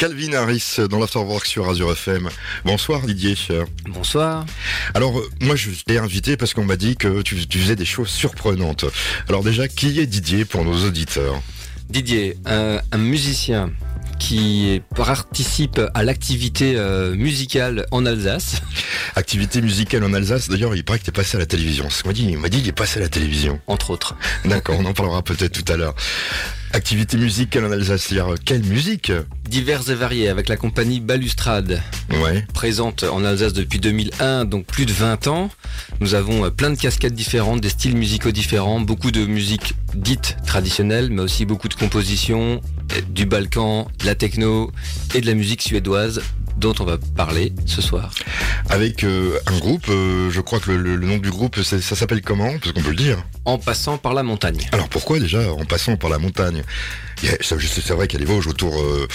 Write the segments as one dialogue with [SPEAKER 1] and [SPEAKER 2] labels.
[SPEAKER 1] Calvin Harris dans l'Afterwork sur Azure FM. Bonsoir Didier.
[SPEAKER 2] Bonsoir.
[SPEAKER 1] Alors euh, moi je t'ai invité parce qu'on m'a dit que tu, faisais des choses surprenantes. Alors déjà, qui est Didier pour nos auditeurs
[SPEAKER 2] Didier, un, musicien qui participe à l'activité euh, musicale en Alsace.
[SPEAKER 1] Activité musicale en Alsace, d'ailleurs il paraît que tu es passé à la télévision. Il m'a dit, il m'a dit qu'il est passé à la télévision.
[SPEAKER 2] Entre autres.
[SPEAKER 1] D'accord, on en parlera peut-être tout à l'heure. Activité musicale en Alsace, quelle musique
[SPEAKER 2] Diverses et variées, avec la compagnie Balustrade,
[SPEAKER 1] ouais.
[SPEAKER 2] présente en Alsace depuis 2001, donc plus de 20 ans. Nous avons euh, plein de casquettes différentes, des styles musicaux différents, beaucoup de musique dite traditionnelle, mais aussi beaucoup de compositions, du Balkan, de la techno et de la musique suédoise dont on va parler ce soir.
[SPEAKER 1] Avec euh, un groupe, euh, je crois que le, nom du groupe, ça s'appelle comment? Parce qu'on peut le dire.
[SPEAKER 2] En passant par la montagne.
[SPEAKER 1] Alors pourquoi déjà en passant par la montagne? C'est vrai qu'il y a des Vosges autour euh,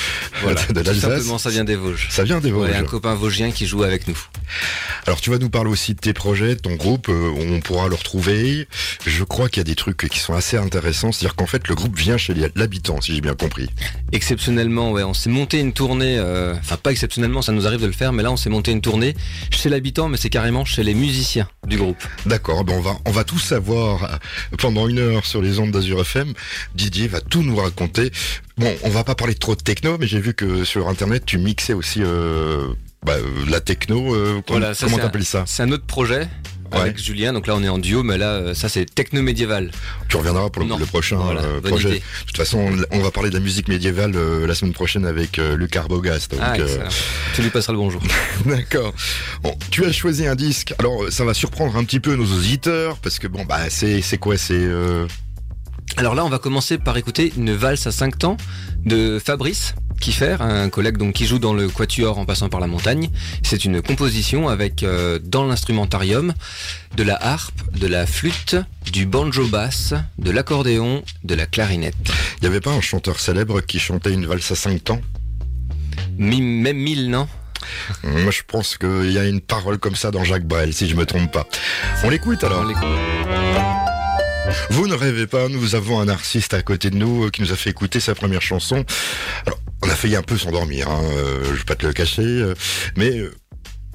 [SPEAKER 1] de l'Alsace.
[SPEAKER 2] Simplement, ça vient des Vosges.
[SPEAKER 1] Ça vient des Vosges.
[SPEAKER 2] a un copain vosgien qui joue avec nous.
[SPEAKER 1] Alors, tu vas nous parler aussi de tes projets, de ton groupe. Euh, on pourra le retrouver. Je crois qu'il y a des trucs qui sont assez intéressants. C'est-à-dire qu'en fait, le groupe vient chez l'habitant, si j'ai bien compris.
[SPEAKER 2] Exceptionnellement, ouais. On s'est monté une tournée. Euh, enfin, pas exceptionnellement, ça nous arrive de le faire, mais là, on s'est monté une tournée chez l'habitant, mais c'est carrément chez les musiciens du groupe.
[SPEAKER 1] D'accord. Ben on va, on va tout savoir pendant une heure sur les ondes d'Azur FM. Didier va tout nous raconter Bon, on va pas parler trop de techno, mais j'ai vu que sur internet tu mixais aussi euh, bah, euh, la techno. Euh, comment t'appelles ça
[SPEAKER 2] C'est un autre projet. Avec Julien, donc là on est en duo, mais là ça c'est techno médiéval.
[SPEAKER 1] Tu reviendras pour le, prochain projet. De toute façon, on, va parler de la musique médiévale la semaine prochaine avec Luc Arbogast.
[SPEAKER 2] ah, tu lui passeras le bonjour.
[SPEAKER 1] D'accord. Bon, tu as choisi un disque. Alors ça va surprendre un petit peu nos auditeurs parce que bon bah c'est c'est quoi c'est
[SPEAKER 2] alors là, on va commencer par écouter une valse à 5 temps de Fabrice Kiffer, un collègue donc qui joue dans le quatuor en passant par la montagne. C'est une composition avec euh, dans l'instrumentarium de la harpe, de la flûte, du banjo basse, de l'accordéon, de la clarinette.
[SPEAKER 1] Il n'y avait pas un chanteur célèbre qui chantait une valse à 5 temps?
[SPEAKER 2] Même mille, non?
[SPEAKER 1] Moi je pense qu'il y a une parole comme ça dans Jacques Brel, si je me trompe pas. On l'écoute alors. On. Vous ne rêvez pas, nous avons un artiste à côté de nous euh, qui nous a fait écouter sa première chanson. Alors, on a failli un peu s'endormir, hein, euh, je vais pas te le cacher, euh, mais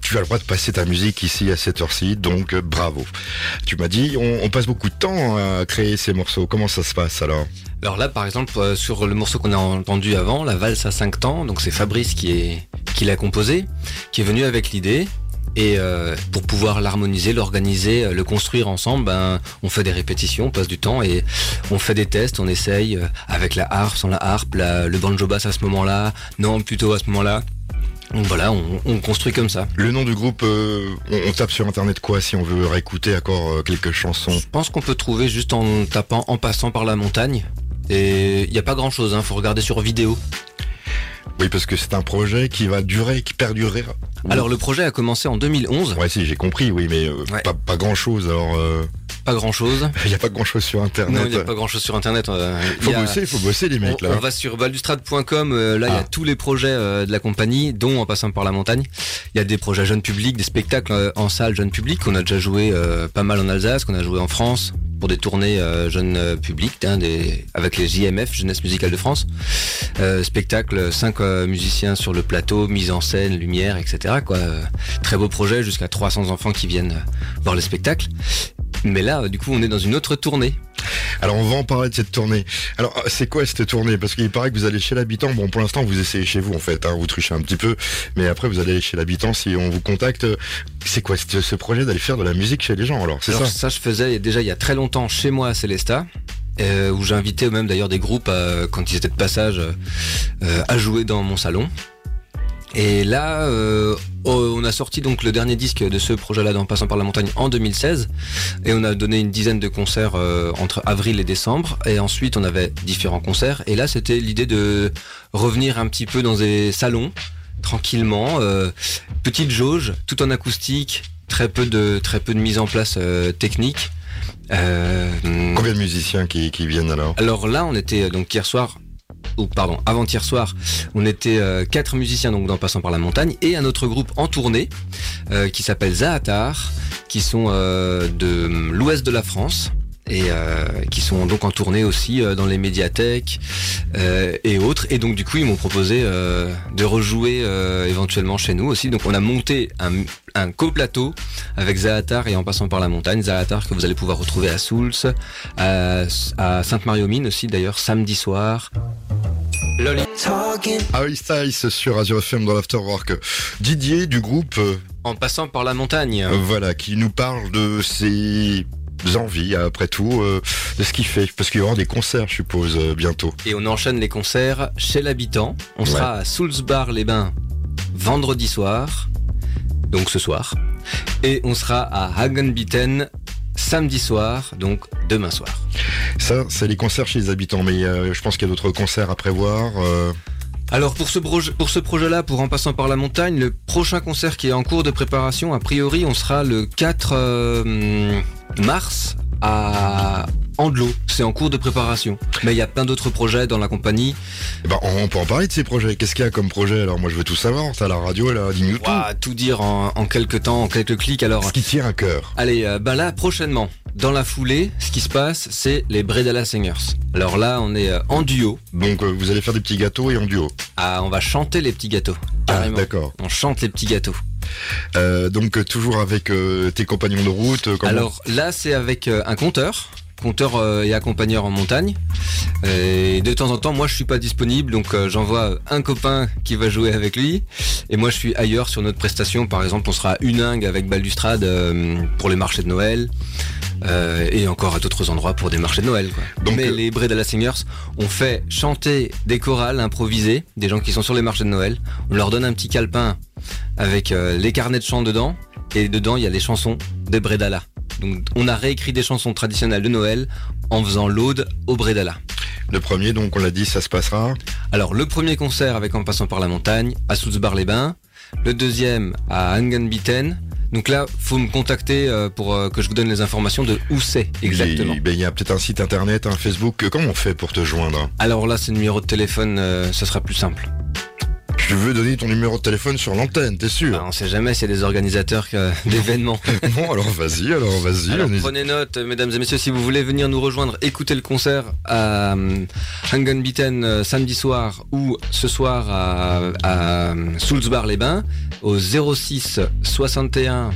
[SPEAKER 1] tu as le droit de passer ta musique ici à cette heure-ci, donc bravo. Tu m'as dit, on, passe beaucoup de temps à créer ces morceaux. Comment ça se passe alors?
[SPEAKER 2] Alors là, par exemple, sur le morceau qu'on a entendu avant, la valse à 5 temps, donc c'est Fabrice qui l'a composé, qui est venu avec l'idée. Et euh, pour pouvoir l'harmoniser, l'organiser, euh, le construire ensemble, ben, on fait des répétitions, on passe du temps et on fait des tests, on essaye euh, avec la harpe, sans la harpe, le banjo basse à ce moment-là, non plutôt à ce moment-là. Donc voilà, on, construit comme ça.
[SPEAKER 1] Le nom du groupe, on, tape sur internet quoi si on veut réécouter encore quelques chansons
[SPEAKER 2] Je pense qu'on peut trouver juste en tapant en passant par la montagne. Et il n'y a pas grand chose, hein, faut regarder sur vidéo.
[SPEAKER 1] Oui, parce que c'est un projet qui va durer, qui perdurera.
[SPEAKER 2] Alors le projet a commencé en 2011.
[SPEAKER 1] Ouais, si j'ai compris, oui, mais euh, pas, grand chose. Alors. Euh,
[SPEAKER 2] pas grand chose.
[SPEAKER 1] Il n'y a pas grand chose sur internet.
[SPEAKER 2] Non, il n'y a pas grand chose sur internet.
[SPEAKER 1] Euh, il faut bosser, il faut bosser les mecs là.
[SPEAKER 2] On va sur balustrade.com, là il y a ah. tous les projets de la compagnie, dont en passant par la montagne. Il y a des projets jeunes publics, des spectacles en salle jeunes publics qu'on a déjà joué pas mal en Alsace, qu'on a joué en France, pour des tournées euh, jeunes euh, publics hein, des, avec les JMF, Jeunesse Musicale de France. Euh, spectacle, cinq euh, musiciens sur le plateau, mise en scène, lumière, etc. Quoi. Très beau projet, jusqu'à 300 enfants qui viennent voir les spectacles. Mais là, du coup, on est dans une autre tournée.
[SPEAKER 1] Alors, on va en parler de cette tournée. Alors, c'est quoi cette tournée? Parce qu'il paraît que vous allez chez l'habitant. Bon, pour l'instant, vous essayez chez vous, en fait. Hein, vous trichez un petit peu. Mais après, vous allez chez l'habitant si on vous contacte. C'est quoi ce projet d'aller faire de la musique chez les gens Alors, c'est ça?
[SPEAKER 2] Ça, je faisais déjà il y a très longtemps chez moi à Célesta. Euh, où j'invitais même d'ailleurs des groupes quand ils étaient de passage euh, à jouer dans mon salon. Et là, euh, on a sorti donc le dernier disque de ce projet-là, en passant par la montagne, en 2016, et on a donné une dizaine de concerts euh, entre avril et décembre, et ensuite on avait différents concerts. Et là, c'était l'idée de revenir un petit peu dans des salons, tranquillement, euh, petite jauge, tout en acoustique, très peu de très peu de mise en place technique.
[SPEAKER 1] Combien de musiciens qui, qui viennent alors?
[SPEAKER 2] Alors là, on était donc hier soir pardon, avant-hier soir, on était euh, quatre musiciens donc dans Passant par la montagne et un autre groupe en tournée euh, qui s'appelle Zaatar, qui sont euh, de l'ouest de la France. et qui sont donc en tournée aussi dans les médiathèques et autres. Et donc du coup, ils m'ont proposé de rejouer éventuellement chez nous aussi. Donc on a monté un, un coplateau avec Zaatar et en passant par la montagne. Zaatar que vous allez pouvoir retrouver à Souls, à, Sainte-Marie-aux-Mines aussi d'ailleurs samedi soir.
[SPEAKER 1] Loli. Harry Styles sur Azure FM dans l'Afterwork. Didier du groupe
[SPEAKER 2] En passant par la montagne.
[SPEAKER 1] Voilà, qui nous parle de ses envies, après tout, euh, de ce qu'il fait Parce qu'il y aura des concerts, je suppose, euh, bientôt.
[SPEAKER 2] Et on enchaîne les concerts chez l'habitant. On sera à Soulsbar-les-Bains vendredi soir, donc ce soir. Et on sera à Hagenbitten samedi soir, donc demain soir.
[SPEAKER 1] Ça, c'est les concerts chez les habitants, mais euh, je pense qu'il y a d'autres concerts à prévoir.
[SPEAKER 2] Alors pour ce, pour ce projet-là, pour En passant par la montagne, le prochain concert qui est en cours de préparation, a priori, on sera le 4 mars à Andelo. C'est en cours de préparation. Mais il y a plein d'autres projets dans la compagnie.
[SPEAKER 1] Eh ben, on peut en parler de ces projets. Qu'est-ce qu'il y a comme projet Alors? Moi je veux tout savoir. T'as la radio, la dis tout.
[SPEAKER 2] tout dire en, quelques temps, en quelques clics. Alors.
[SPEAKER 1] Ce qui tire un cœur.
[SPEAKER 2] Allez, euh, ben là prochainement, dans la foulée, ce qui se passe, c'est les Bredala Singers. Alors là, on est euh, en duo.
[SPEAKER 1] Donc euh, vous allez faire des petits gâteaux et en duo.
[SPEAKER 2] Ah, on va chanter les petits gâteaux. Ah,
[SPEAKER 1] d'accord.
[SPEAKER 2] On chante les petits gâteaux.
[SPEAKER 1] donc toujours avec tes compagnons de route.
[SPEAKER 2] Alors là, c'est avec un compteur compteur euh, et accompagneur en montagne. Et de temps en temps, moi, je suis pas disponible, donc euh, j'envoie un copain qui va jouer avec lui. Et moi, je suis ailleurs sur notre prestation. Par exemple, on sera à Uningue avec Balustrade euh, pour les marchés de Noël. et encore à d'autres endroits pour des marchés de Noël. Donc, Mais les la Singers, on fait chanter des chorales improvisées, des gens qui sont sur les marchés de Noël. On leur donne un petit calepin avec les carnets de chant dedans. Et dedans, il y a les chansons des Bredala. Donc on a réécrit des chansons traditionnelles de Noël en faisant l'aude au Bredala.
[SPEAKER 1] Le premier, donc on l'a dit, ça se passera
[SPEAKER 2] Alors le premier concert avec En passant par la montagne à Soulsbar-les-Bains. Le deuxième à Angenbitten. Donc là, faut me contacter euh, pour euh, que je vous donne les informations de où c'est exactement.
[SPEAKER 1] Ben, il y a peut-être un site internet, un Facebook. Comment on fait pour te joindre?
[SPEAKER 2] Alors là, c'est le numéro de téléphone, euh, ce sera plus simple.
[SPEAKER 1] Tu veux donner ton numéro de téléphone sur l'antenne, t'es sûr
[SPEAKER 2] bah, On sait jamais s'il y a des organisateurs d'événements.
[SPEAKER 1] bon, alors vas-y, alors vas-y.
[SPEAKER 2] prenez note, mesdames et messieurs, si vous voulez venir nous rejoindre, écouter le concert à euh, Hangenbitten euh, samedi soir ou ce soir à, à Soulsbar-les-Bains au 06 61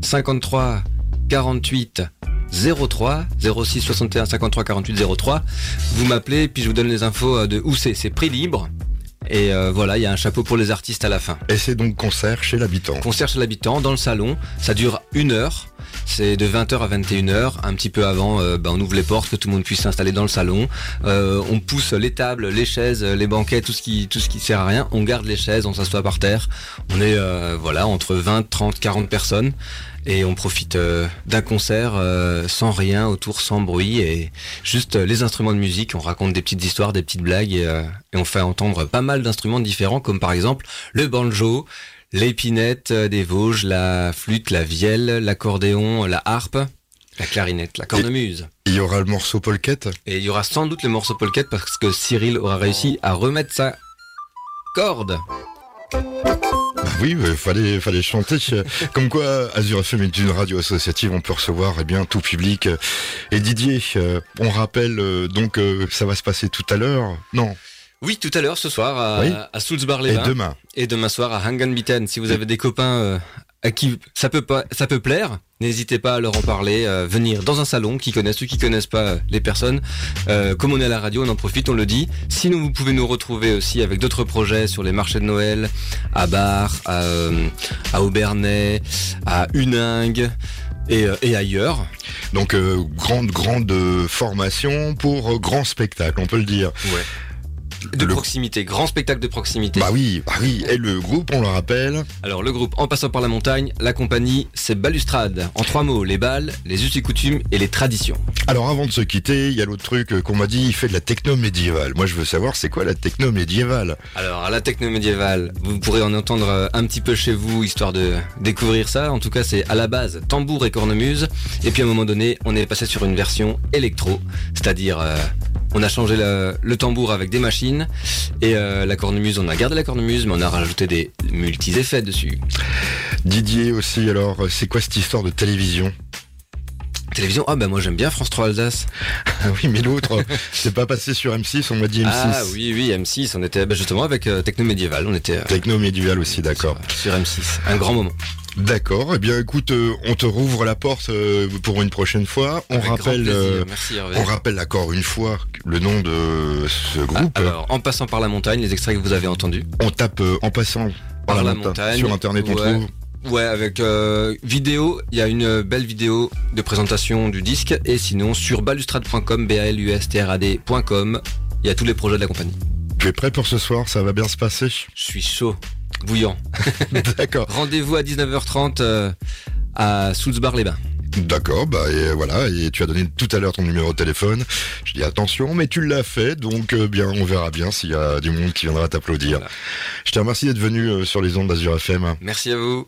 [SPEAKER 2] 53 48 03 06 61 53 48 03. Vous m'appelez puis je vous donne les infos euh, de où c'est. C'est prix libre. Et euh, voilà, il y a un chapeau pour les artistes à la fin.
[SPEAKER 1] Et c'est donc concert chez l'habitant.
[SPEAKER 2] Concert chez l'habitant, dans le salon. Ça dure une heure. C'est de 20h à 21h. Un petit peu avant, euh, bah, on ouvre les portes, que tout le monde puisse s'installer dans le salon. Euh, on pousse les tables, les chaises, les banquets, tout ce qui, tout ce qui sert à rien. On garde les chaises, on s'assoit par terre. On est, voilà, entre 20, 30, 40 personnes et on profite euh, d'un concert euh, sans rien autour, sans bruit et juste euh, les instruments de musique. On raconte des petites histoires, des petites blagues et, on fait entendre pas mal d'instruments différents comme par exemple le banjo, l'épinette des Vosges, la flûte, la vielle, l'accordéon, la harpe. La clarinette, la cornemuse.
[SPEAKER 1] Il y aura le morceau polquette?
[SPEAKER 2] Et il y aura sans doute le morceau polquette parce que Cyril aura réussi à remettre sa corde.
[SPEAKER 1] Oui, il fallait, fallait chanter. Comme quoi, Azure FM est une radio associative, on peut recevoir eh bien tout public. Et Didier, euh, on rappelle euh, donc euh, ça va se passer tout à l'heure Non
[SPEAKER 2] oui, tout à l'heure, ce soir, à, oui. à les
[SPEAKER 1] Et demain
[SPEAKER 2] Et demain soir à Hangenbitten. Si vous avez des copains à qui ça peut pas, ça peut plaire, n'hésitez pas à leur en parler, euh, venir dans un salon qui connaissent ou qui connaissent pas euh, les personnes. Euh, comme on est à la radio, on en profite, on le dit. Sinon, vous pouvez nous retrouver aussi avec d'autres projets sur les marchés de Noël, à Bar, à, à Aubernais, à Uningue. Et, et, ailleurs.
[SPEAKER 1] Donc grande grande formation pour grand spectacle, on peut le dire.
[SPEAKER 2] Ouais. De proximité, grand spectacle de proximité.
[SPEAKER 1] Bah oui, bah oui. Et le groupe, on le rappelle
[SPEAKER 2] Alors le groupe, en passant par la montagne, la compagnie, c'est Balustrade. En trois mots, les balles, les us et coutumes et les traditions.
[SPEAKER 1] Alors avant de se quitter, il y a l'autre truc qu'on m'a dit, il fait de la techno médiévale. Moi je veux savoir, c'est quoi la techno médiévale?
[SPEAKER 2] Alors la techno médiévale, vous pourrez en entendre euh, un petit peu chez vous, histoire de découvrir ça. En tout cas, c'est à la base tambour et cornemuse. Et puis à un moment donné, on est passé sur une version électro, c'est-à-dire... Euh, on a changé le, tambour avec des machines et euh, la cornemuse, on a gardé la cornemuse, mais on a rajouté des multi-effets dessus.
[SPEAKER 1] Didier aussi, alors, c'est quoi cette histoire de télévision?
[SPEAKER 2] Télévision, ah ben moi j'aime bien France 3 Alsace.
[SPEAKER 1] Ah oui, mais l'autre, c'est pas passé sur M6, on m'a dit M6.
[SPEAKER 2] Ah oui, oui, M6, on était bah, justement avec euh, Techno Médiéval, on était... euh,
[SPEAKER 1] Techno médiéval aussi, d'accord.
[SPEAKER 2] Sur, sur M6, un grand moment.
[SPEAKER 1] D'accord, eh bien écoute, euh, on te rouvre la porte euh, pour une prochaine fois. On
[SPEAKER 2] Avec
[SPEAKER 1] rappelle, euh,
[SPEAKER 2] Merci
[SPEAKER 1] on rappelle encore une fois le nom de ce
[SPEAKER 2] Ah,
[SPEAKER 1] groupe.
[SPEAKER 2] alors, en passant par la montagne, les extraits que vous avez entendus.
[SPEAKER 1] on tape en passant par,
[SPEAKER 2] Par
[SPEAKER 1] la,
[SPEAKER 2] la
[SPEAKER 1] montagne.
[SPEAKER 2] montagne,
[SPEAKER 1] Sur internet, on
[SPEAKER 2] ouais.
[SPEAKER 1] trouve.
[SPEAKER 2] Ouais, avec euh, vidéo, il y a une belle vidéo de présentation du disque, et sinon sur balustrade.com, b a l u s t r a d.com, il y a tous les projets de la compagnie.
[SPEAKER 1] Tu es prêt pour ce soir? Ça va bien se passer?
[SPEAKER 2] Je suis chaud, bouillant.
[SPEAKER 1] D'accord.
[SPEAKER 2] Rendez-vous à 19h30 euh, à Soulsbar-les-Bains.
[SPEAKER 1] D'accord, bah et voilà, et tu as donné tout à l'heure ton numéro de téléphone. Je dis attention, mais tu l'as fait, donc euh, bien, on verra bien s'il y a du monde qui viendra t'applaudir.
[SPEAKER 2] Voilà.
[SPEAKER 1] Je te remercie d'être venu euh, sur les ondes d'Azur FM.
[SPEAKER 2] Merci à vous.